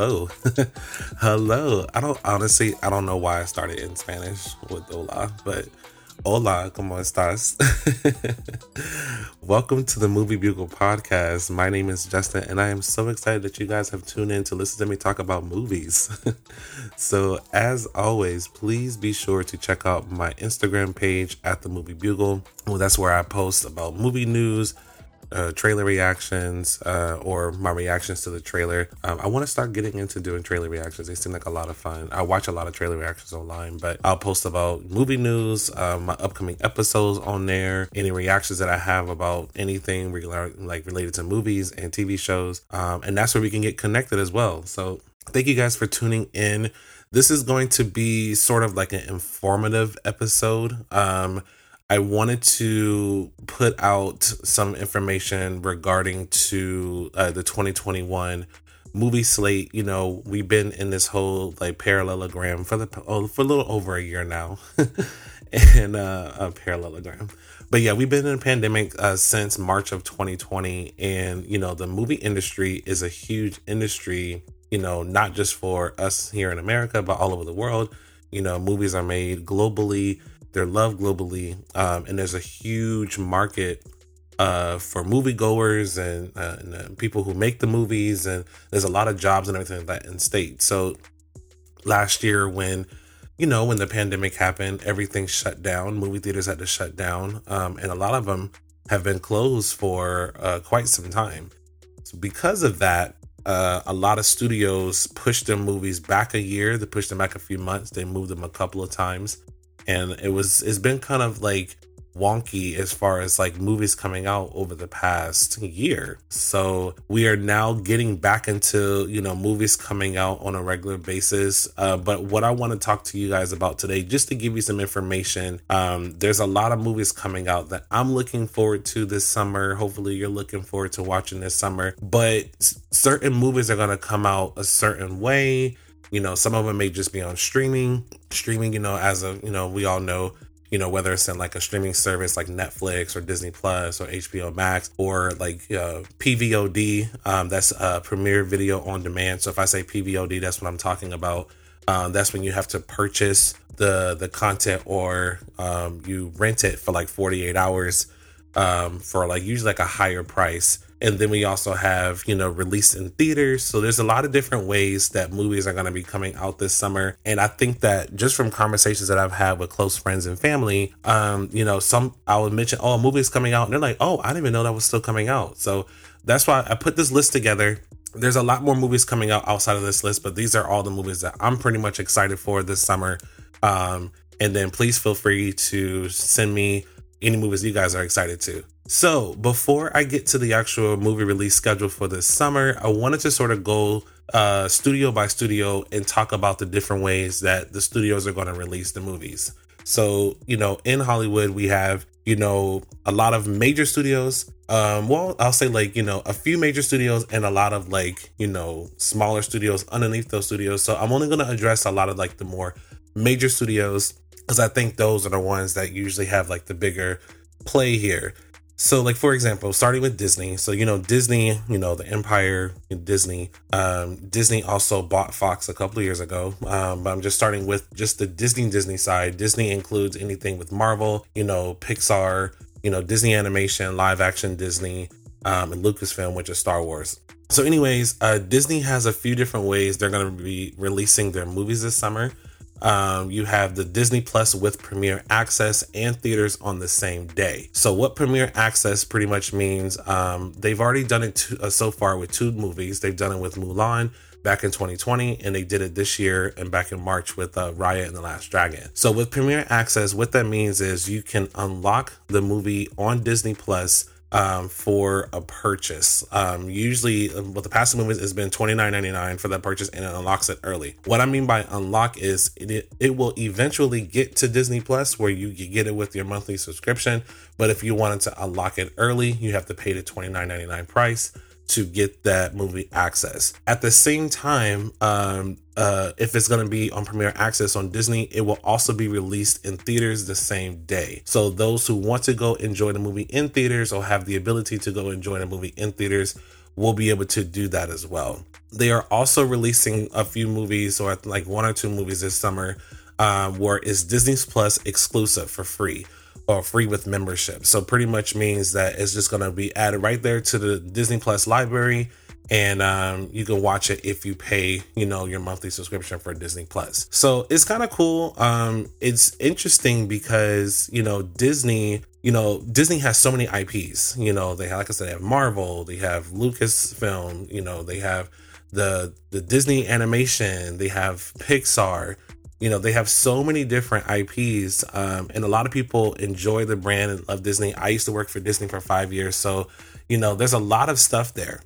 hello, hello. I don't honestly, I don't know why I started in Spanish with hola, but hola, ¿cómo estás? Welcome to the Movie Bugle podcast. My name is Justin, and I am so excited that you guys have tuned in to listen to me talk about movies. so, as always, please be sure to check out my Instagram page at the Movie Bugle. Well, that's where I post about movie news uh, trailer reactions uh, or my reactions to the trailer. Um, I want to start getting into doing trailer reactions. They seem like a lot of fun. I watch a lot of trailer reactions online, but I'll post about movie news, um, my upcoming episodes on there, any reactions that I have about anything regular, like related to movies and TV shows. Um, and that's where we can get connected as well. So thank you guys for tuning in. This is going to be sort of like an informative episode. Um, I wanted to put out some information regarding to uh, the 2021 movie slate. You know, we've been in this whole like parallelogram for the oh, for a little over a year now, and uh, a parallelogram. But yeah, we've been in a pandemic uh, since March of 2020, and you know, the movie industry is a huge industry. You know, not just for us here in America, but all over the world. You know, movies are made globally they're loved globally, um, and there's a huge market uh, for moviegoers and, uh, and uh, people who make the movies, and there's a lot of jobs and everything like that in state. So last year, when you know when the pandemic happened, everything shut down. Movie theaters had to shut down, um, and a lot of them have been closed for uh, quite some time. So because of that, uh, a lot of studios pushed their movies back a year. They pushed them back a few months. They moved them a couple of times and it was it's been kind of like wonky as far as like movies coming out over the past year. So we are now getting back into, you know, movies coming out on a regular basis. Uh, but what I want to talk to you guys about today, just to give you some information, um, there's a lot of movies coming out that I'm looking forward to this summer. Hopefully you're looking forward to watching this summer, but certain movies are going to come out a certain way you know, some of them may just be on streaming. Streaming, you know, as a, you know, we all know, you know, whether it's in like a streaming service like Netflix or Disney Plus or HBO Max or like uh, PVOD, um, that's uh, Premiere Video on Demand. So if I say PVOD, that's what I'm talking about. Um, that's when you have to purchase the the content or um, you rent it for like 48 hours um, for like usually like a higher price. And then we also have, you know, released in theaters. So there's a lot of different ways that movies are going to be coming out this summer. And I think that just from conversations that I've had with close friends and family, um, you know, some I would mention, oh, a movie's coming out. And they're like, oh, I didn't even know that was still coming out. So that's why I put this list together. There's a lot more movies coming out outside of this list, but these are all the movies that I'm pretty much excited for this summer. Um, and then please feel free to send me any movies you guys are excited to. So, before I get to the actual movie release schedule for this summer, I wanted to sort of go uh, studio by studio and talk about the different ways that the studios are going to release the movies. So, you know, in Hollywood, we have, you know, a lot of major studios. Um, well, I'll say like, you know, a few major studios and a lot of like, you know, smaller studios underneath those studios. So, I'm only going to address a lot of like the more major studios because I think those are the ones that usually have like the bigger play here. So, like for example, starting with Disney. So you know Disney, you know the Empire, Disney. Um, Disney also bought Fox a couple of years ago. Um, but I'm just starting with just the Disney Disney side. Disney includes anything with Marvel, you know Pixar, you know Disney Animation, live action Disney, um, and Lucasfilm, which is Star Wars. So, anyways, uh, Disney has a few different ways they're going to be releasing their movies this summer. Um, you have the Disney Plus with Premiere Access and theaters on the same day. So, what Premiere Access pretty much means, um, they've already done it to, uh, so far with two movies. They've done it with Mulan back in 2020, and they did it this year and back in March with uh, Raya and the Last Dragon. So, with Premiere Access, what that means is you can unlock the movie on Disney Plus um, for a purchase. Um, usually, um, what the past movies has been twenty nine ninety nine for that purchase, and it unlocks it early. What I mean by unlock is it it will eventually get to Disney Plus where you get it with your monthly subscription. But if you wanted to unlock it early, you have to pay the twenty nine ninety nine price to get that movie access. At the same time, um, uh, if it's going to be on Premiere Access on Disney, it will also be released in theaters the same day. So those who want to go enjoy the movie in theaters or have the ability to go enjoy the movie in theaters will be able to do that as well. They are also releasing a few movies or like one or two movies this summer um, where it's Disney's Plus exclusive for free or free with membership. So pretty much means that it's just going to be added right there to the Disney Plus library and um, you can watch it if you pay you know your monthly subscription for disney plus. So it's kind of cool. Um, it's interesting because you know disney you know disney has so many ips you know they have, like i said they have marvel they have lucasfilm you know they have the the disney animation they have pixar you know they have so many different ips um, and a lot of people enjoy the brand of disney i used to work for disney for five years so you know there's a lot of stuff there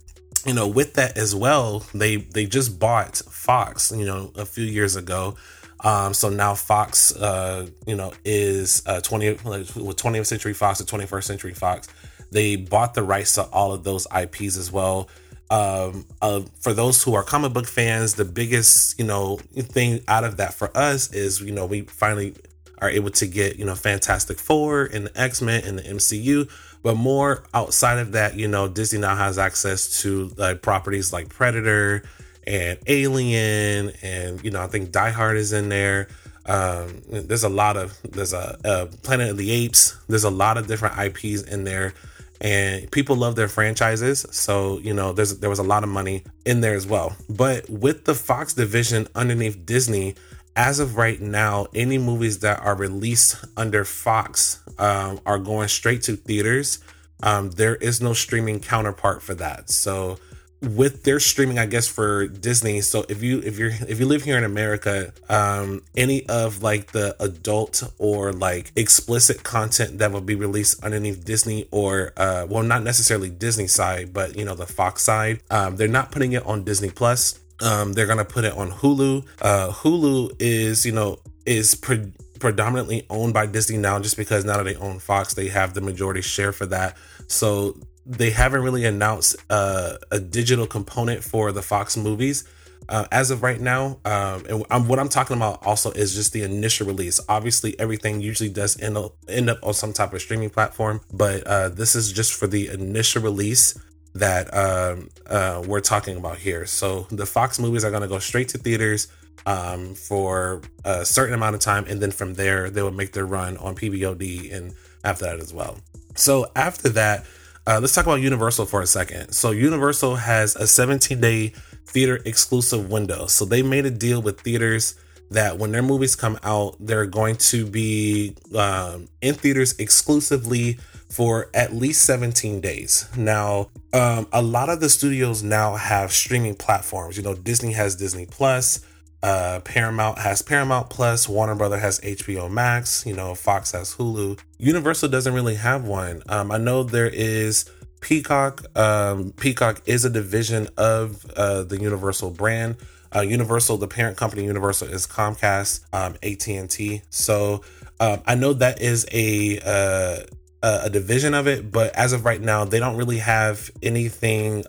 you know, with that as well, they they just bought Fox, you know, a few years ago. Um, so now Fox, uh, you know, is uh, 20 with 20th Century Fox or 21st Century Fox. They bought the rights to all of those IPs as well. Um, uh, for those who are comic book fans, the biggest, you know, thing out of that for us is, you know, we finally are able to get, you know, Fantastic Four and the X Men and the MCU. But more outside of that, you know, Disney now has access to like properties like Predator and Alien, and you know, I think Die Hard is in there. Um, there's a lot of there's a, a Planet of the Apes. There's a lot of different IPs in there, and people love their franchises. So you know, there's there was a lot of money in there as well. But with the Fox division underneath Disney, as of right now, any movies that are released under Fox um, are going straight to theaters. Um, there is no streaming counterpart for that. So with their streaming, I guess for Disney. So if you if you're if you live here in America, um, any of like the adult or like explicit content that will be released underneath Disney or uh, well, not necessarily Disney side, but you know the Fox side, um, they're not putting it on Disney Plus. Um, they're gonna put it on Hulu. Uh, Hulu is, you know, is pre- predominantly owned by Disney now, just because now that they own Fox, they have the majority share for that. So they haven't really announced uh, a digital component for the Fox movies. Uh, as of right now, um, and I'm, what I'm talking about also is just the initial release. Obviously, everything usually does end up, end up on some type of streaming platform, but uh, this is just for the initial release that um, uh, we're talking about here. So the Fox movies are going to go straight to theaters um, for a certain amount of time, and then from there they will make their run on PVOD and after that as well. So after that, uh, let's talk about Universal for a second. So Universal has a 17 day theater exclusive window. So they made a deal with theaters that when their movies come out, they're going to be um, in theaters exclusively for at least 17 days. Now, um, a lot of the studios now have streaming platforms. You know, Disney has Disney Plus, uh, Paramount has Paramount Plus, Warner Brother has HBO Max, you know, Fox has Hulu. Universal doesn't really have one. Um, I know there is Peacock. Um, Peacock is a division of uh, the Universal brand. Uh, Universal, the parent company, Universal is Comcast, um, AT and T. So um, I know that is a uh, a, division of it, but as of right now, they don't really have anything.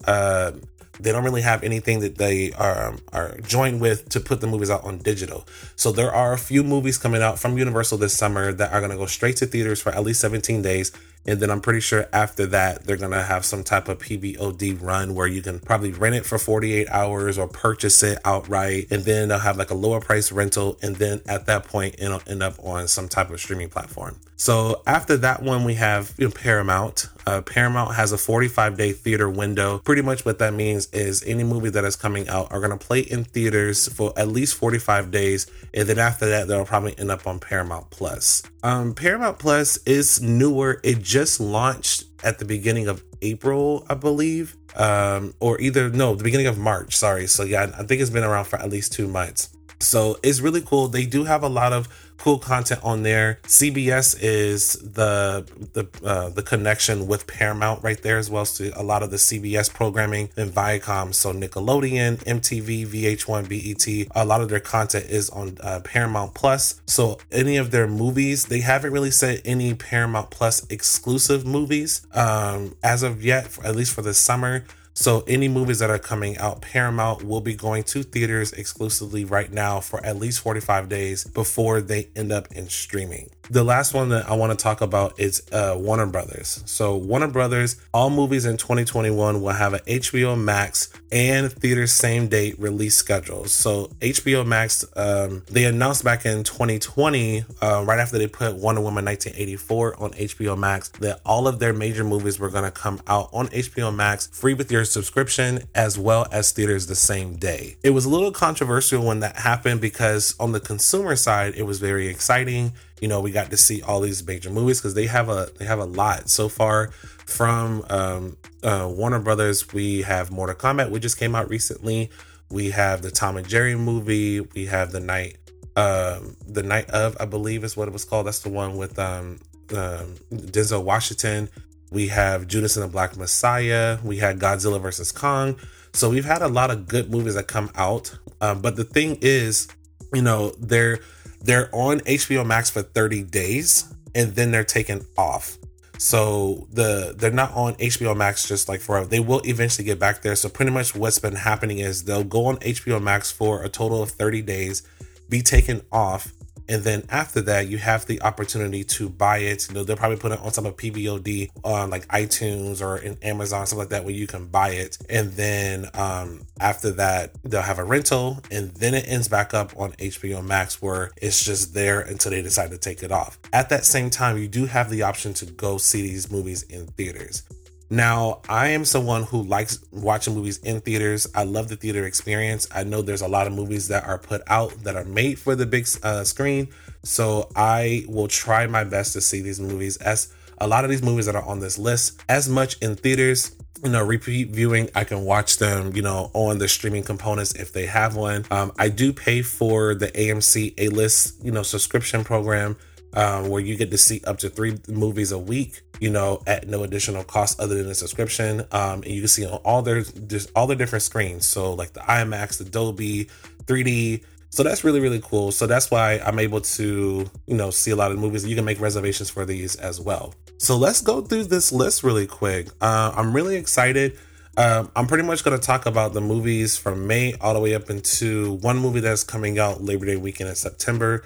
They don't really have anything that they are are joined with to put the movies out on digital. So there are a few movies coming out from Universal this summer that are going to go straight to theaters for at least 17 days and then I'm pretty sure after that, they're going to have some type of PVOD run where you can probably rent it for 48 hours or purchase it outright. And then they'll have like a lower price rental. And then at that point, it'll end up on some type of streaming platform. So after that one, we have you know, Paramount. Uh, Paramount has a 45 day theater window. Pretty much what that means is any movie that is coming out are going to play in theaters for at least 45 days. And then after that, they'll probably end up on Paramount Plus. Um, Paramount Plus is newer. It just launched at the beginning of April, I believe. Um, or either, no, the beginning of March. Sorry. So yeah, I think it's been around for at least two months. So it's really cool. They do have a lot of cool content on there. CBS is the the uh, the connection with Paramount right there as well. So a lot of the CBS programming and Viacom. So Nickelodeon, MTV, VH1, BET. A lot of their content is on uh, Paramount Plus. So any of their movies, they haven't really said any Paramount Plus exclusive movies um, as of yet, at least for the summer. So any movies that are coming out, Paramount will be going to theaters exclusively right now for at least 45 days before they end up in streaming. The last one that I want to talk about is uh, Warner Brothers. So, Warner Brothers, all movies in 2021 will have an HBO Max and theater same date release schedule. So, HBO Max, um, they announced back in 2020, uh, right after they put Wonder Woman 1984 on HBO Max, that all of their major movies were going to come out on HBO Max free with your subscription as well as theaters the same day. It was a little controversial when that happened because on the consumer side, it was very exciting you know we got to see all these major movies because they have a they have a lot so far from um, uh, Warner Brothers. We have Mortal Kombat, which just came out recently. We have the Tom and Jerry movie. We have the night um, the night of I believe is what it was called. That's the one with um, um, Denzel Washington. We have Judas and the Black Messiah. We had Godzilla versus Kong. So we've had a lot of good movies that come out. Um, but the thing is, you know, they're they're on HBO Max for 30 days and then they're taken off. So the they're not on HBO Max just like forever. They will eventually get back there. So pretty much what's been happening is they'll go on HBO Max for a total of 30 days, be taken off, and then after that, you have the opportunity to buy it. You know, they'll probably put it on some of PVOD on like iTunes or in Amazon, something like that, where you can buy it. And then um, after that, they'll have a rental, and then it ends back up on HBO Max, where it's just there until they decide to take it off. At that same time, you do have the option to go see these movies in theaters. Now, I am someone who likes watching movies in theaters. I love the theater experience. I know there's a lot of movies that are put out that are made for the big uh, screen. So I will try my best to see these movies as a lot of these movies that are on this list as much in theaters you know repeat viewing i can watch them you know on the streaming components if they have one um, i do pay for the amc a list you know subscription program um, where you get to see up to three movies a week, you know, at no additional cost other than a subscription. Um, and you can see on all their just all the different screens. So like the IMAX, the Dolby, 3D. So that's really really cool. So that's why I'm able to you know see a lot of movies. You can make reservations for these as well. So let's go through this list really quick. Uh, I'm really excited. Um, I'm pretty much going to talk about the movies from May all the way up into one movie that's coming out Labor Day weekend in September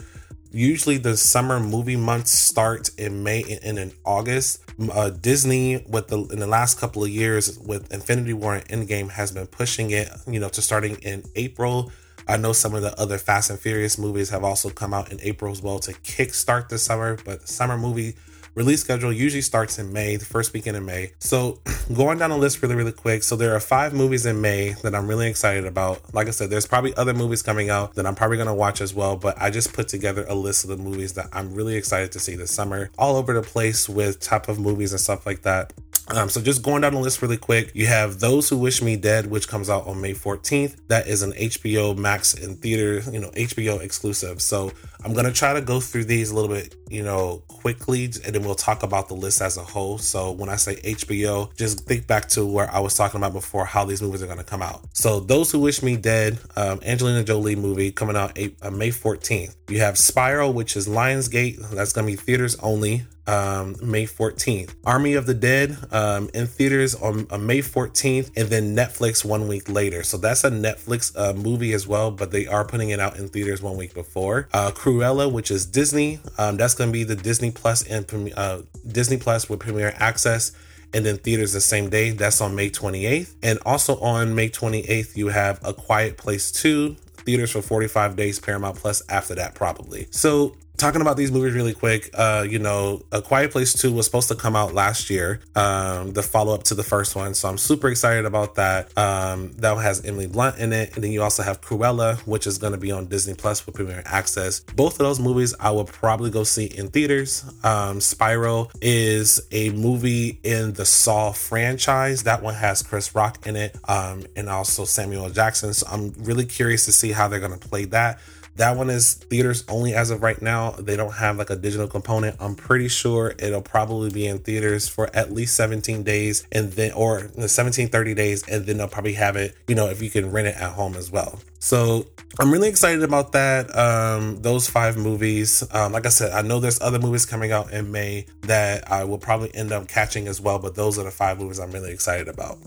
usually the summer movie months start in May and in August. Uh, Disney, with the in the last couple of years with Infinity War and Endgame, has been pushing it, you know, to starting in April. I know some of the other Fast and Furious movies have also come out in April as well to kickstart the summer, but the summer movie Release schedule usually starts in May, the first weekend in May. So, going down the list really, really quick. So, there are five movies in May that I'm really excited about. Like I said, there's probably other movies coming out that I'm probably going to watch as well, but I just put together a list of the movies that I'm really excited to see this summer, all over the place with type of movies and stuff like that. Um, so just going down the list really quick, you have Those Who Wish Me Dead, which comes out on May 14th. That is an HBO Max in theater, you know, HBO exclusive. So I'm gonna try to go through these a little bit, you know, quickly, and then we'll talk about the list as a whole. So when I say HBO, just think back to where I was talking about before, how these movies are gonna come out. So Those Who Wish Me Dead, um, Angelina Jolie movie coming out uh, May 14th. You have Spiral, which is Lionsgate. That's gonna be theaters only um, May 14th. Army of the Dead um, in theaters on, on, May 14th, and then Netflix one week later. So that's a Netflix uh, movie as well, but they are putting it out in theaters one week before. Uh, Cruella, which is Disney, um, that's going to be the Disney Plus and uh, Disney Plus with Premiere Access and then theaters the same day. That's on May 28th. And also on May 28th, you have A Quiet Place 2, theaters for 45 days, Paramount Plus after that, probably. So talking about these movies really quick, uh, you know, A Quiet Place 2 was supposed to come out last year, um, the follow up to the first one. So I'm super excited about that. Um, that one has Emily Blunt in it. And then you also have Cruella, which is going to be on Disney Plus with premiere access. Both of those movies I will probably go see in theaters. Um, Spiral is a movie in the Saw franchise. That one has Chris Rock in it um, and also Samuel Jackson. So I'm really curious to see how they're going to play that. That one is theaters only as of right now. They don't have like a digital component. I'm pretty sure it'll probably be in theaters for at least 17 days and then, or 17, 30 days, and then they'll probably have it, you know, if you can rent it at home as well. So I'm really excited about that. Um, those five movies. Um, like I said, I know there's other movies coming out in May that I will probably end up catching as well, but those are the five movies I'm really excited about.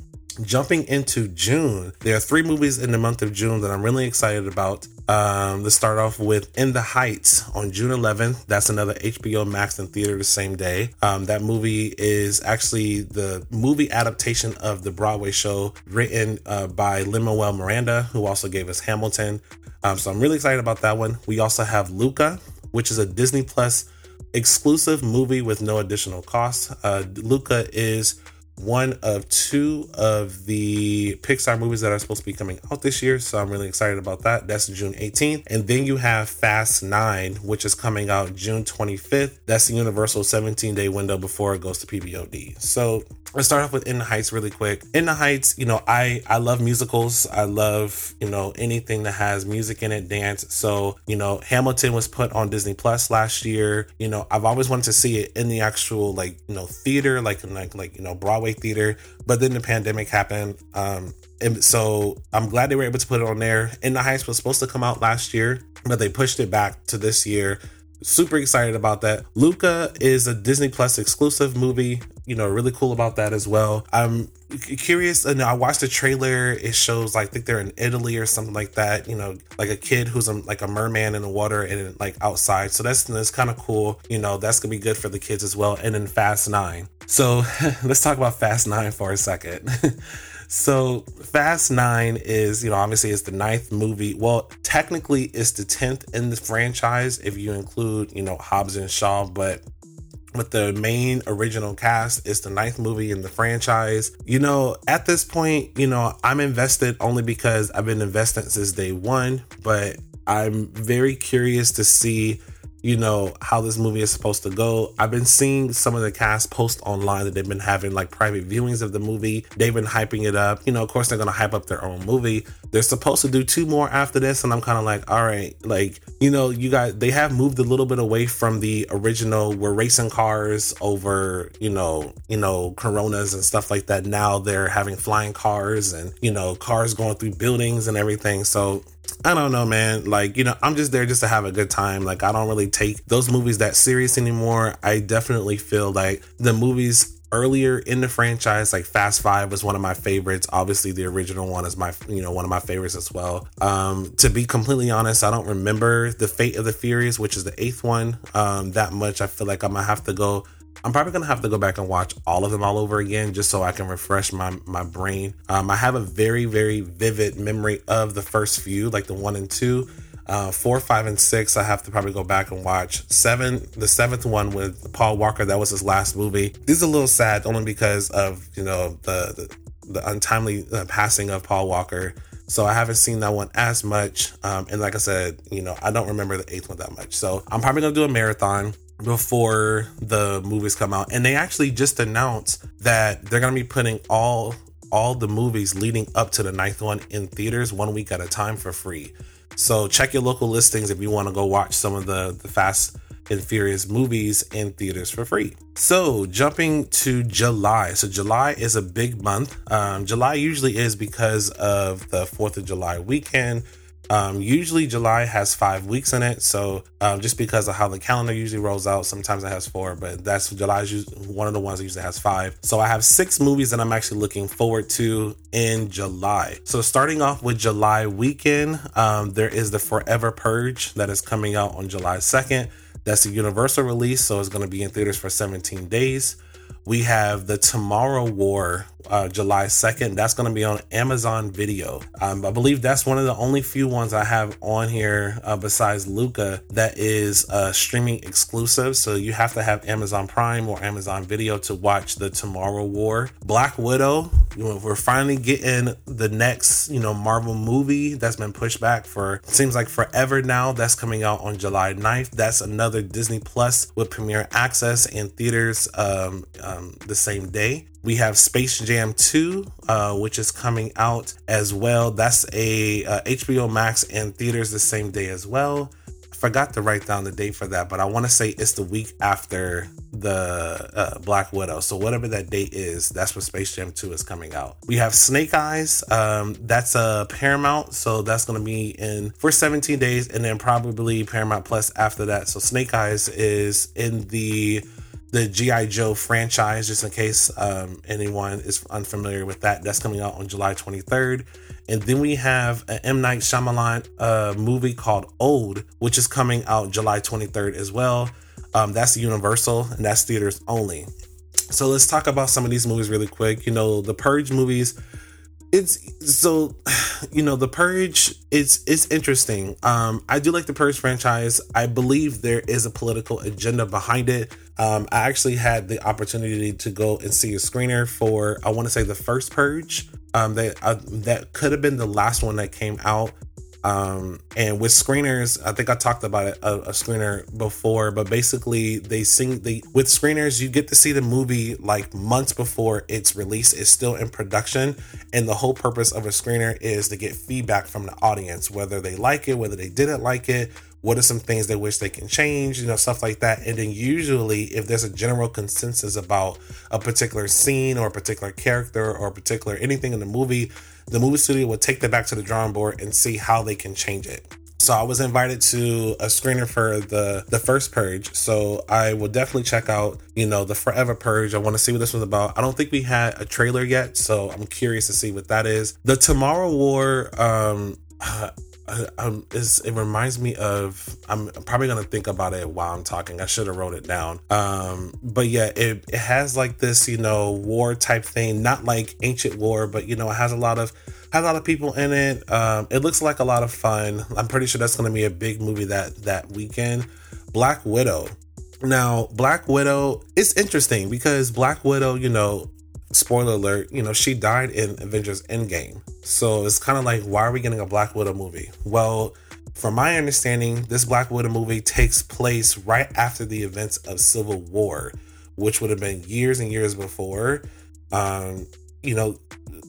Jumping into June, there are three movies in the month of June that I'm really excited about. Um, let's start off with In the Heights on June 11th. That's another HBO Max and theater the same day. Um, that movie is actually the movie adaptation of the Broadway show written uh, by Lin Manuel Miranda, who also gave us Hamilton. Um, so I'm really excited about that one. We also have Luca, which is a Disney Plus exclusive movie with no additional cost. Uh, Luca is one of two of the Pixar movies that are supposed to be coming out this year. So I'm really excited about that. That's June 18th. And then you have Fast 9, which is coming out June 25th. That's the Universal 17 day window before it goes to PVOD. So let's start off with In the Heights really quick. In the Heights, you know, I I love musicals. I love, you know, anything that has music in it, dance. So, you know, Hamilton was put on Disney Plus last year. You know, I've always wanted to see it in the actual like, you know, theater, like like like, you know, Broadway theater, but then the pandemic happened. Um and so I'm glad they were able to put it on there. In the Heights was supposed to come out last year, but they pushed it back to this year super excited about that. Luca is a Disney Plus exclusive movie. You know, really cool about that as well. I'm curious. And I watched the trailer. It shows like I think they're in Italy or something like that. You know, like a kid who's a, like a merman in the water and like outside. So that's that's kind of cool. You know, that's gonna be good for the kids as well. And then Fast Nine. So let's talk about Fast Nine for a second. So Fast Nine is, you know, obviously it's the ninth movie. Well, technically it's the tenth in the franchise if you include, you know, Hobbs and Shaw, but with the main original cast. It's the ninth movie in the franchise. You know, at this point, you know, I'm invested only because I've been invested since day one, but I'm very curious to see you know, how this movie is supposed to go. I've been seeing some of the cast post online that they've been having like private viewings of the movie. They've been hyping it up. You know, of course, they're to hype up their own movie. They're supposed to do two more after this. And I'm kind of like, all right, like, you know, you guys, they have moved a little bit away from the original, we're racing cars over, you know, you know, Coronas and stuff like that. Now they're having flying cars and, you know, cars going through buildings and everything. So I don't know, man. Like, you know, I'm just there just to have a good time. Like, I don't really take those movies that serious anymore. I definitely feel like the movies earlier in the franchise like fast five was one of my favorites obviously the original one is my you know one of my favorites as well um to be completely honest i don't remember the fate of the furious which is the eighth one um that much i feel like i'm gonna have to go I'm probably gonna have to go back and watch all of them all over again just so I can refresh my my brain. Um, I have a very very vivid memory of the first few, like the one and two. Uh, four, five, and six, I have to probably go back and watch. Seven, the seventh one with Paul Walker, that was his last movie. This is a little sad only because of you know the the, the untimely uh, passing of Paul Walker. So I haven't seen that one as much. Um, and like I said, you know, I don't remember the eighth one that much. So I'm probably gonna do a marathon before the movies come out. And they actually just announced that they're going to be putting all all the movies leading up to the ninth one in theaters one week at a time for free. So check your local listings if you want to go watch some of the the fast and furious movies in theaters for free. So jumping to july. So july is a big month. Um, july usually is because of the fourth of july weekend um, usually July has five weeks in it, so um, just because of how the calendar usually rolls out, sometimes it has four, but that's July is one of the ones that usually has five. So I have six movies that I'm actually looking forward to in July. So starting off with July weekend, um, there is the Forever Purge that is coming out on July 2nd. That's a universal release, so it's going to be in theaters for 17 days we have the Tomorrow War, uh, July 2nd. That's going to be on Amazon Video. Um, I believe that's one of the only few ones I have on here uh, besides Luca that is uh, streaming exclusive. So you have to have Amazon Prime or Amazon Video to watch the Tomorrow War. Black Widow, you know, we're finally getting the next, you know, Marvel movie that's been pushed back for seems like forever now. That's coming out on July 9th. That's another Disney Plus with premiere access and theaters. Um, um, the same day. We have Space Jam 2, uh, which is coming out as well. That's a uh, HBO Max and theaters the same day as well. Forgot to write down the date for that, but I want to say it's the week after the uh, Black Widow. So whatever that date is, that's when Space Jam 2 is coming out. We have Snake Eyes. Um, that's a Paramount, so that's going to be in for 17 days, and then probably Paramount Plus after that. So Snake Eyes is in the the GI Joe franchise, just in case um, anyone is unfamiliar with that. That's coming out on July 23rd. And then we have an M Night Shyamalan uh, movie called Old, which is coming out July 23rd as well. Um, that's Universal and that's theaters only. So let's talk about some of these movies really quick. You know, the Purge movies it's so you know the purge it's it's interesting. Um i do like the purge franchise. I believe there is a political agenda behind it. Um i actually had the opportunity to go and see a screener for i want to say the first purge um that uh, that could have been the last one that came out um, and with screeners, I think I talked about it, a, a, screener before, but basically they sing the with screeners, you get to see the movie like months before it's released. It's still in production, and the whole purpose of a screener is to get feedback from the audience, whether they like it, whether they didn't like it, what are some things they wish they can change, you know, stuff like that. And then usually, if there's a general consensus about a particular scene or a particular character or a particular anything in the movie, the movie studio would take that back to the drawing board and see how they can change it. So I was invited to a screener for the the first Purge. So I will definitely check out, you know, the Forever Purge. I want to see what this was about. I don't think we had a trailer yet, so I'm curious to see what that is. The Tomorrow War um um, is it reminds me of I'm probably gonna think about it while I'm talking. I should have wrote it down. Um, but yeah, it, it has like this, you know, war type thing, not like ancient war, but you know, it has a lot of has a lot of people in it. Um, it looks like a lot of fun. I'm pretty sure that's gonna be a big movie that that weekend. Black Widow. Now, Black Widow is interesting because Black Widow, you know, spoiler alert, you know, she died in Avengers Endgame. So it's kind of like, why are we getting a Black Widow movie? Well, from my understanding, this Black Widow movie takes place right after the events of Civil War, which would have been years and years before. Um, you know,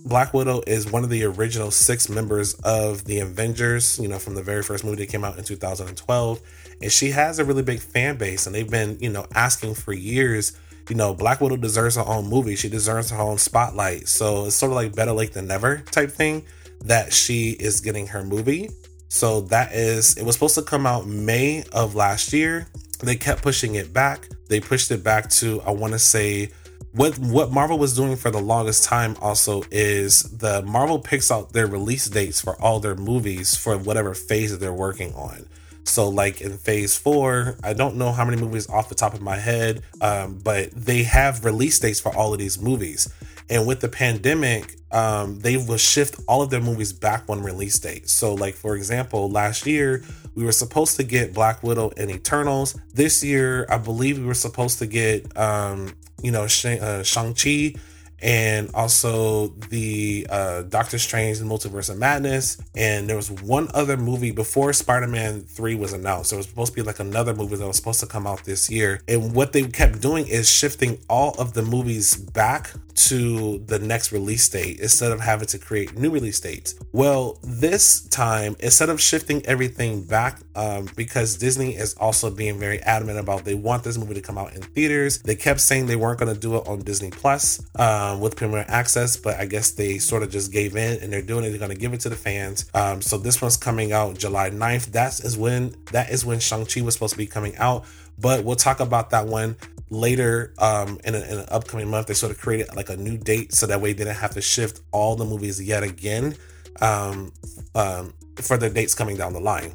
Black Widow is one of the original six members of the Avengers, you know, from the very first movie that came out in 2012. And she has a really big fan base, and they've been, you know, asking for years you know, Black Widow deserves her own movie. She deserves her own spotlight. So it's sort of like better late than never type thing that she is getting her movie. So that is, it was supposed to come out May of last year. They kept pushing it back. They pushed it back to, I want to say, what what Marvel was doing for the longest time also is the Marvel picks out their release dates for all their movies for whatever phase that they're working on. So, like in phase four, I don't know how many movies off the top of my head, um, but they have release dates for all of these movies. And with the pandemic, um, they will shift all of their movies back one release date. So, like for example, last year we were supposed to get Black Widow and Eternals. This year, I believe we were supposed to get, um, you know, Shang- uh, Chi and also the uh, Doctor Strange and Multiverse of Madness. And there was one other movie before Spider Man 3 was announced. There was supposed to be like another movie that was supposed to come out this year. And what they kept doing is shifting all of the movies back to the next release date instead of having to create new release dates. Well, this time, instead of shifting everything back, um, because Disney is also being very adamant about they want this movie to come out in theaters, they kept saying they weren't going to do it on Disney Plus um, with Premiere Access, but I guess they sort of just gave in and they're doing it. They're going to give it to the fans. Um, so this one's coming out July 9th. That is when that is when Shang Chi was supposed to be coming out. But we'll talk about that one later um, in, in, an upcoming month they sort of created like a new date so that way they didn't have to shift all the movies yet again um, um, for the dates coming down the line.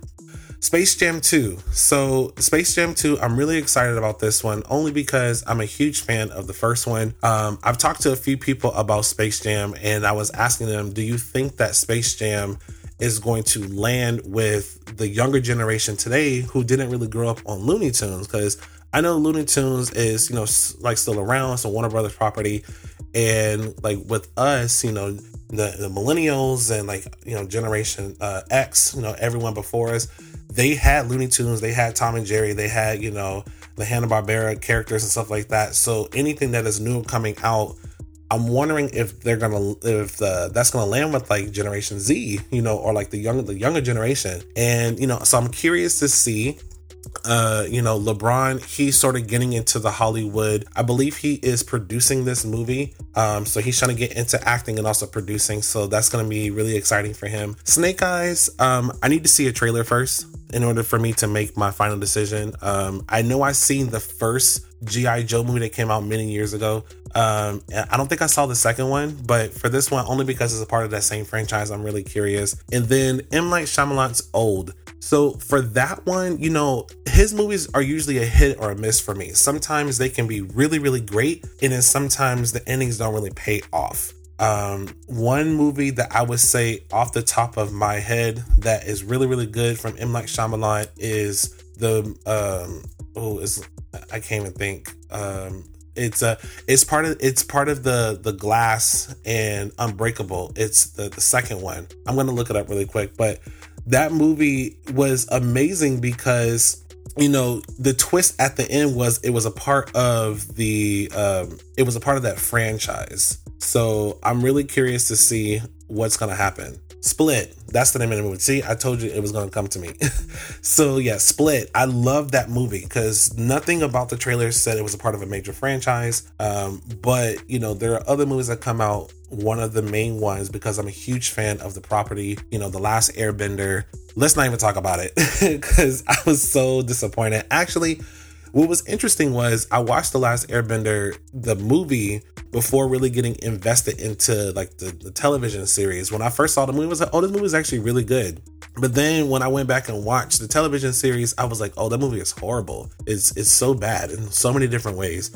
Space jam 2 so space jam 2 i'm really excited about this one only because i'm a huge fan of the first one. Um, i've talked to a few people about space jam and i was asking them do you think that space jam is going to land with the younger generation today who didn't really grow up on Looney Tunes? Because I know Looney Tunes is, you know, like still around, so Warner Brothers property. And like with us, you know, the, the millennials and like, you know, Generation uh, X, you know, everyone before us, they had Looney Tunes, they had Tom and Jerry, they had, you know, the Hanna-Barbera characters and stuff like that. So anything that is new coming out, I'm wondering if they're gonna if the, that's gonna land with like Generation Z, you know, or like the younger the younger generation. And you know, so I'm curious to see uh, you know, LeBron, he's sort of getting into the Hollywood. I believe he is producing this movie. Um, so he's trying to get into acting and also producing. So that's going to be really exciting for him. Snake Eyes, um, I need to see a trailer first in order for me to make my final decision. Um, I know I've seen the first GI Joe movie that came out many years ago. Um, I don't think I saw the second one, but for this one, only because it's a part of that same franchise, I'm really curious. And then M. Night Shyamalan's Old. So for that one, you know, his movies are usually a hit or a miss for me. Sometimes they can be really, really great, and then sometimes the endings don't really pay off. Um, one movie that I would say off the top of my head that is really, really good from M. Night Shyamalan is the um oh is I can't even think. Um it's a uh, it's part of it's part of the the glass and unbreakable it's the the second one i'm gonna look it up really quick but that movie was amazing because you know the twist at the end was it was a part of the um it was a part of that franchise so i'm really curious to see what's gonna happen Split. That's the name of the movie. See, I told you it was going to come to me. so, yeah, Split. I love that movie because nothing about the trailer said it was a part of a major franchise. Um, but, you know, there are other movies that come out. One of the main ones, because I'm a huge fan of the property, you know, The Last Airbender. Let's not even talk about it because I was so disappointed. Actually, what was interesting was I watched The Last Airbender, the movie, before really getting invested into like the, the television series. When I first saw the movie, I was like, oh, this movie is actually really good. But then when I went back and watched the television series, I was like, oh, that movie is horrible. It's it's so bad in so many different ways.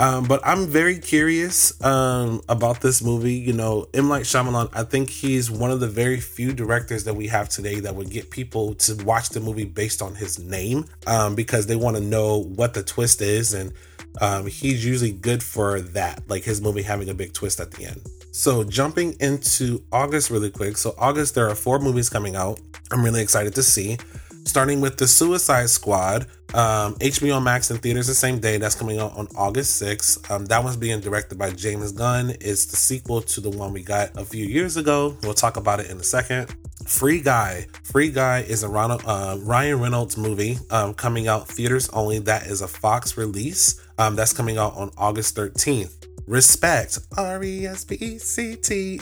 Um, but I'm very curious um, about this movie. You know, M. Night Shyamalan, I think he's one of the very few directors that we have today that would get people to watch the movie based on his name um, because they want to know what the twist is. And um, he's usually good for that, like his movie having a big twist at the end. So, jumping into August really quick. So, August, there are four movies coming out. I'm really excited to see starting with the Suicide Squad. Um, HBO Max and theaters the same day. That's coming out on August 6th. Um, that one's being directed by James Gunn. It's the sequel to the one we got a few years ago. We'll talk about it in a second. Free Guy. Free Guy is a uh, Ryan Reynolds movie um, coming out theaters only. That is a Fox release. Um, that's coming out on August 13th. Respect, R E S P E C T,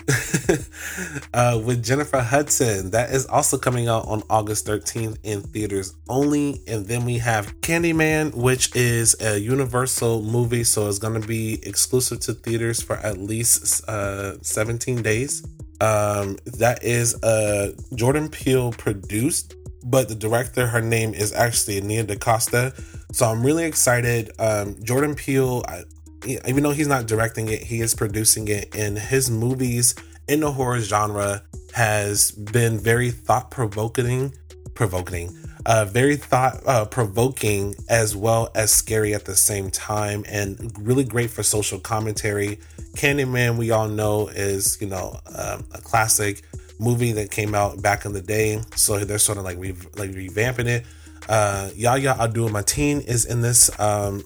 uh, with Jennifer Hudson. That is also coming out on August 13th in theaters only. And then we have Candyman, which is a Universal movie, so it's going to be exclusive to theaters for at least uh, 17 days. Um, that is uh, Jordan Peele produced, but the director, her name is actually Nia DaCosta. So I'm really excited. Um, Jordan Peele, I, even though he's not directing it, he is producing it. And his movies in the horror genre has been very thought provoking, provoking, uh, very thought uh, provoking as well as scary at the same time, and really great for social commentary. Candyman, we all know, is you know um, a classic movie that came out back in the day, so they're sort of like re- like revamping it. Uh, Yahya Abdul Mateen is in this um,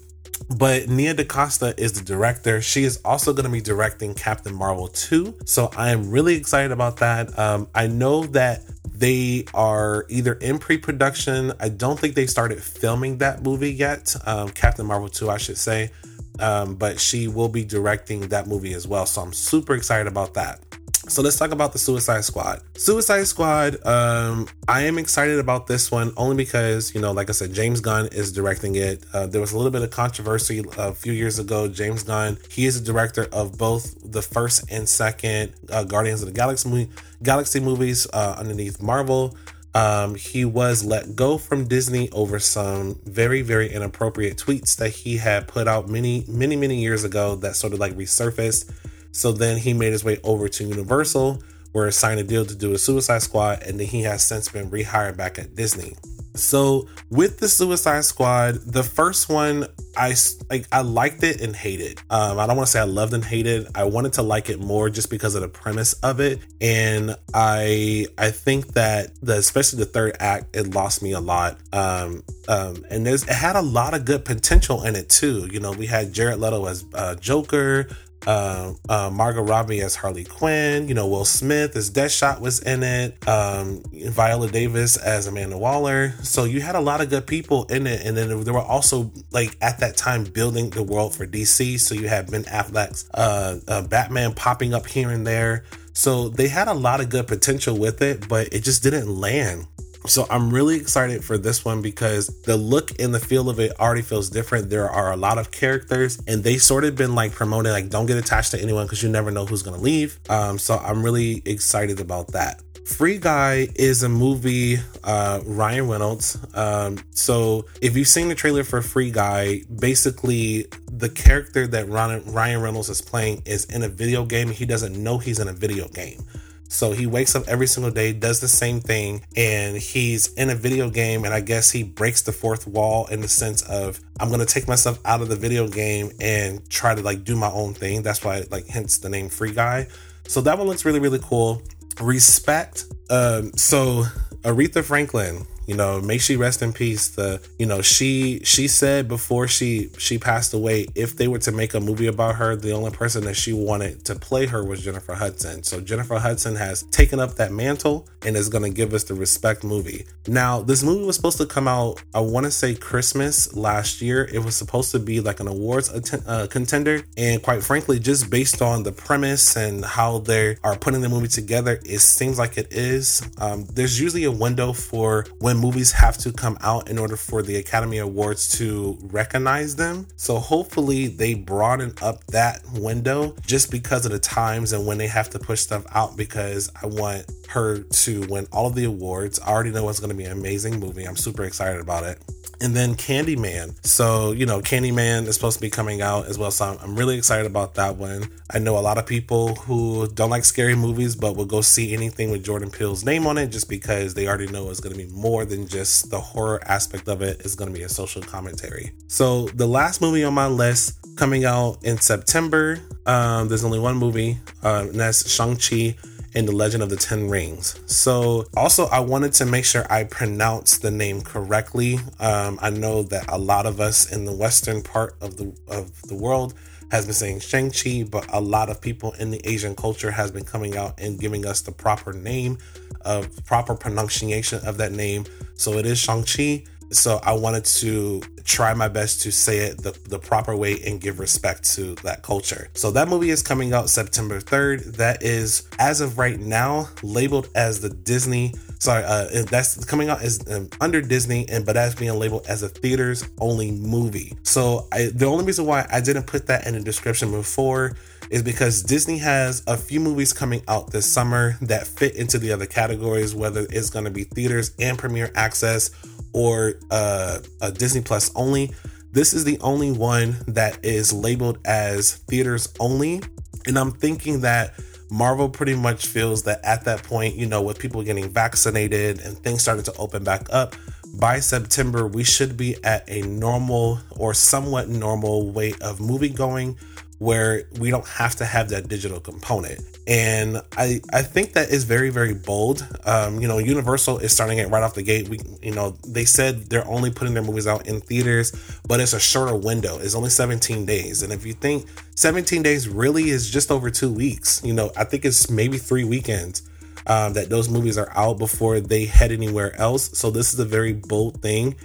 but Nia DaCosta is the director. She is also going to be directing Captain Marvel 2. So I am really excited about that. Um, I know that they are either in pre production. I don't think they started filming that movie yet. Um, Captain Marvel 2, I should say. Um, but she will be directing that movie as well. So I'm super excited about that. So let's talk about the Suicide Squad. Suicide Squad, um, I am excited about this one only because, you know, like I said, James Gunn is directing it. Uh, there was a little bit of controversy a few years ago. James Gunn, he is the director of both the first and second uh, Guardians of the Galaxy, movie, Galaxy movies uh, underneath Marvel. Um, he was let go from Disney over some very, very inappropriate tweets that he had put out many, many, many years ago that sort of like resurfaced so then he made his way over to Universal, where he signed a deal to do a Suicide Squad, and then he has since been rehired back at Disney. So with the Suicide Squad, the first one I like I liked it and hated. Um, I don't want to say I loved and hated. I wanted to like it more just because of the premise of it, and I I think that the especially the third act it lost me a lot. Um, um, and there's it had a lot of good potential in it too. You know, we had Jared Leto as uh, Joker uh, uh, Margot Robbie as Harley Quinn. You know, Will Smith as Deadshot was in it. Um, Viola Davis as Amanda Waller. So you had a lot of good people in it, and then there were also like at that time building the world for DC. So you had Ben Affleck's uh, uh, Batman popping up here and there. So they had a lot of good potential with it, but it just didn't land So I'm really excited for this one because the look and the feel of it already feels different. There are a lot of characters and they sort of been like promoting like don't get attached to anyone because you never know who's gonna leave. Um, so I'm really excited about that. Free Guy is a movie, uh, Ryan Reynolds. Um, so if you've seen the trailer for Free Guy, basically the character that Ryan Reynolds is playing is in a video game. He doesn't know he's in a video game. So he wakes up every single day, does the same thing, and he's in a video game. And I guess he breaks the fourth wall in the sense of I'm gonna take myself out of the video game and try to like do my own thing. That's why like hence the name Free Guy. So that one looks really really cool. Respect. Um, so Aretha Franklin you know may she rest in peace. The you know she she said before she she passed away if they were to make a movie about her the only person that she wanted to play her was jennifer hudson. So jennifer hudson has taken up that mantle and is going to give us the respect movie. Now this movie was supposed to come out i want to say christmas last year. It was supposed to be like an awards att- uh, contender. And quite frankly just based on the premise and how they are putting the movie together it seems like it is. Um, there's usually a window for when when movies have to come out in order for the Academy Awards to recognize them. So hopefully they broaden up that window just because of the times and when they have to push stuff out because I want her to win all of the awards. I already know it's going to be an amazing movie. I'm super excited about it and then Candyman. So, you know, Candyman is supposed to be coming out as well. So I'm really excited about that one. I know a lot of people who don't like scary movies, but will go see anything with Jordan Peele's name on it just because they already know it's going to be more than just the horror aspect of it. It's going to be a social commentary. So the last movie on my list coming out in September, um, there's only one movie, uh, and that's Shang-Chi in The Legend of the Ten Rings. So, also, I wanted to make sure I pronounce the name correctly. Um, I know that a lot of us in the Western part of the of the world has been saying Shang-Chi, but a lot of people in the Asian culture has been coming out and giving us the proper name of proper pronunciation of that name. So it is Shang-Chi. So I wanted to try my best to say it the, the proper way and give respect to that culture. So that movie is coming out September 3rd. That is, as of right now, labeled as the Disney. Sorry, uh, that's coming out as um, under Disney, and but that's being labeled as a theaters only movie. So I, the only reason why I didn't put that in the description before is because Disney has a few movies coming out this summer that fit into the other categories, whether it's going to be theaters and premiere access or uh, a Disney Plus only. This is the only one that is labeled as theaters only. And I'm thinking that Marvel pretty much feels that at that point, you know, with people getting vaccinated and things starting to open back up, by September, we should be at a normal or somewhat normal way of movie going where we don't have to have that digital component. And I I think that is very very bold. Um, you know, Universal is starting it right off the gate. We you know they said they're only putting their movies out in theaters, but it's a shorter window. It's only 17 days. And if you think 17 days really is just over two weeks, you know, I think it's maybe three weekends. Um, that those movies are out before they head anywhere else. So this is a very bold thing.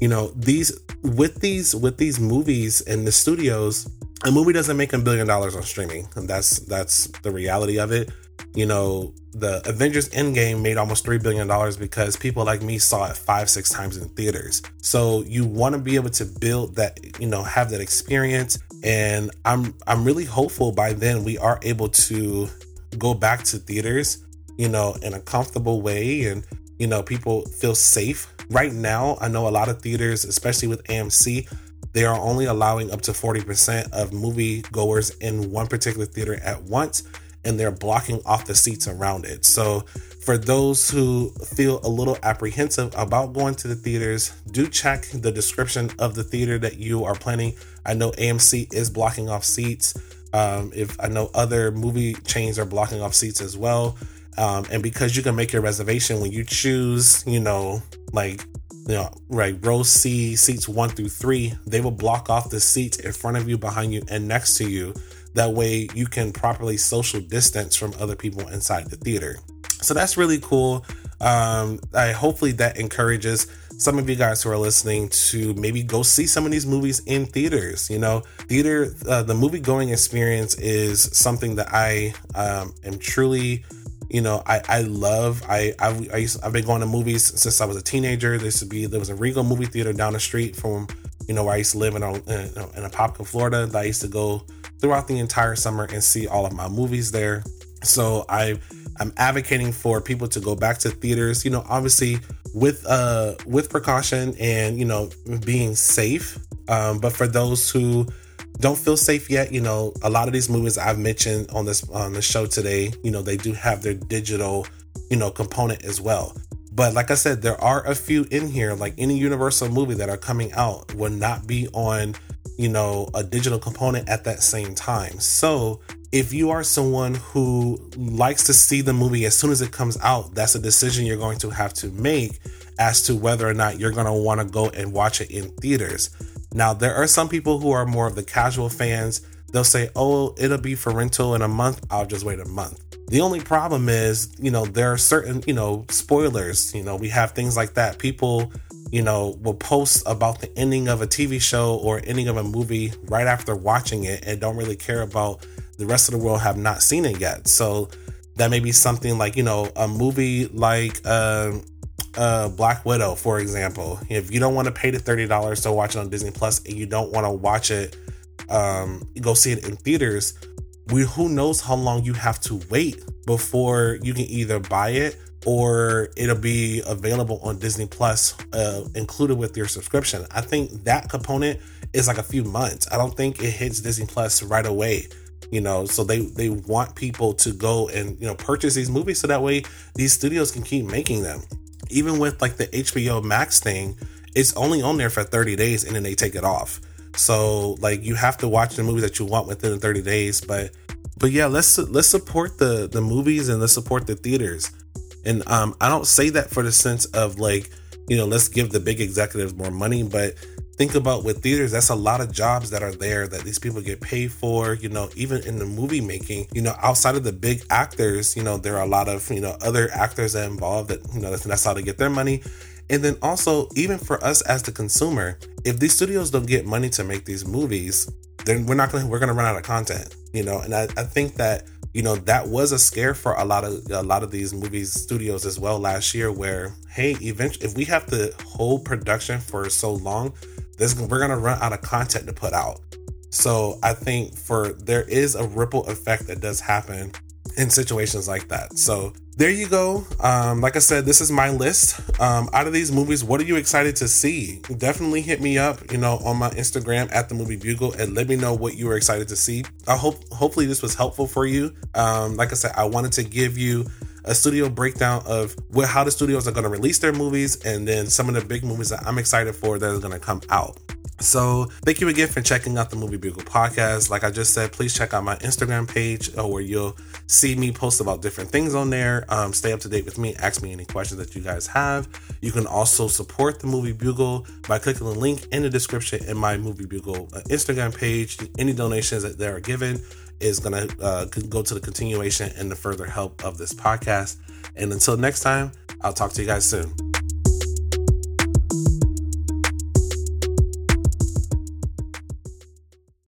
You know, these with these with these movies and the studios, a movie doesn't make a billion dollars on streaming. And that's that's the reality of it. You know, the Avengers Endgame made almost three billion dollars because people like me saw it five, six times in theaters. So you want to be able to build that, you know, have that experience. And I'm I'm really hopeful by then we are able to go back to theaters, you know, in a comfortable way and you know, people feel safe. Right now, I know a lot of theaters, especially with AMC, they are only allowing up to 40% of movie goers in one particular theater at once and they're blocking off the seats around it. So, for those who feel a little apprehensive about going to the theaters, do check the description of the theater that you are planning. I know AMC is blocking off seats. Um, if I know other movie chains are blocking off seats as well. Um, and because you can make your reservation when you choose, you know, like you know, right, row C, seats one through three, they will block off the seats in front of you, behind you, and next to you. That way you can properly social distance from other people inside the theater. So that's really cool. Um, I hopefully that encourages some of you guys who are listening to maybe go see some of these movies in theaters. You know, theater, uh, the movie going experience is something that I um, am truly You know, I I love I I, I used, I've been going to movies since I was a teenager. There used to be there was a Regal movie theater down the street from you know where I used to live in in Apopka, Florida. That I used to go throughout the entire summer and see all of my movies there. So I I'm advocating for people to go back to theaters. You know, obviously with uh with precaution and you know being safe. Um, but for those who don't feel safe yet, you know, a lot of these movies I've mentioned on this on the show today, you know, they do have their digital, you know, component as well. But like I said, there are a few in here, like any Universal movie that are coming out will not be on, you know, a digital component at that same time. So if you are someone who likes to see the movie as soon as it comes out, that's a decision you're going to have to make as to whether or not you're going to want to go and watch it in theaters. Now, there are some people who are more of the casual fans. They'll say, oh, it'll be for rental in a month. I'll just wait a month. The only problem is, you know, there are certain, you know, spoilers. You know, we have things like that. People, you know, will post about the ending of a TV show or ending of a movie right after watching it and don't really care about the rest of the world have not seen it yet. So that may be something like, you know, a movie like uh, uh, Black Widow, for example. If you don't want to pay the $30 to watch it on Disney Plus and you don't want to watch it, um, go see it in theaters, we, who knows how long you have to wait before you can either buy it or it'll be available on Disney Plus, uh, included with your subscription. I think that component is like a few months. I don't think it hits Disney Plus right away you know so they they want people to go and you know purchase these movies so that way these studios can keep making them even with like the hbo max thing it's only on there for 30 days and then they take it off. So like you have to watch the movies that you want within 30 days but but yeah let's let's support the the movies and let's support the theaters. And um i don't say that for the sense of like you know let's give the big executives more money but think about with theaters that's a lot of jobs that are there that these people get paid for you know even in the movie making you know outside of the big actors you know there are a lot of you know other actors that involved that you know that's, that's how they get their money. And then also even for us as the consumer if these studios don't get money to make these movies then we're not gonna we're gonna run out of content you know? And i, I think that you know that was a scare for a lot of a lot of these movies studios as well last year where hey eventually if we have to hold production for so long this, we're gonna run out of content to put out. So I think for there is a ripple effect that does happen in situations like that. So there you go. Um, like I said, this is my list. Um, out of these movies, what are you excited to see? Definitely hit me up, you know, on my Instagram at the movie bugle and let me know what you were excited to see. I hope hopefully this was helpful for you. Um, like I said, I wanted to give you a studio breakdown of where how the studios are going to release their movies and then some of the big movies that I'm excited for that are going to come out. So, thank you again for checking out the Movie Bugle podcast. Like I just said, please check out my Instagram page uh, where you'll see me post about different things on there. Um, stay up to date with me, ask me any questions that you guys have. You can also support the Movie Bugle by clicking the link in the description in my Movie Bugle uh, Instagram page. Any donations that they are given is going to uh, go to the continuation and the further help of this podcast. And until next time, I'll talk to you guys soon.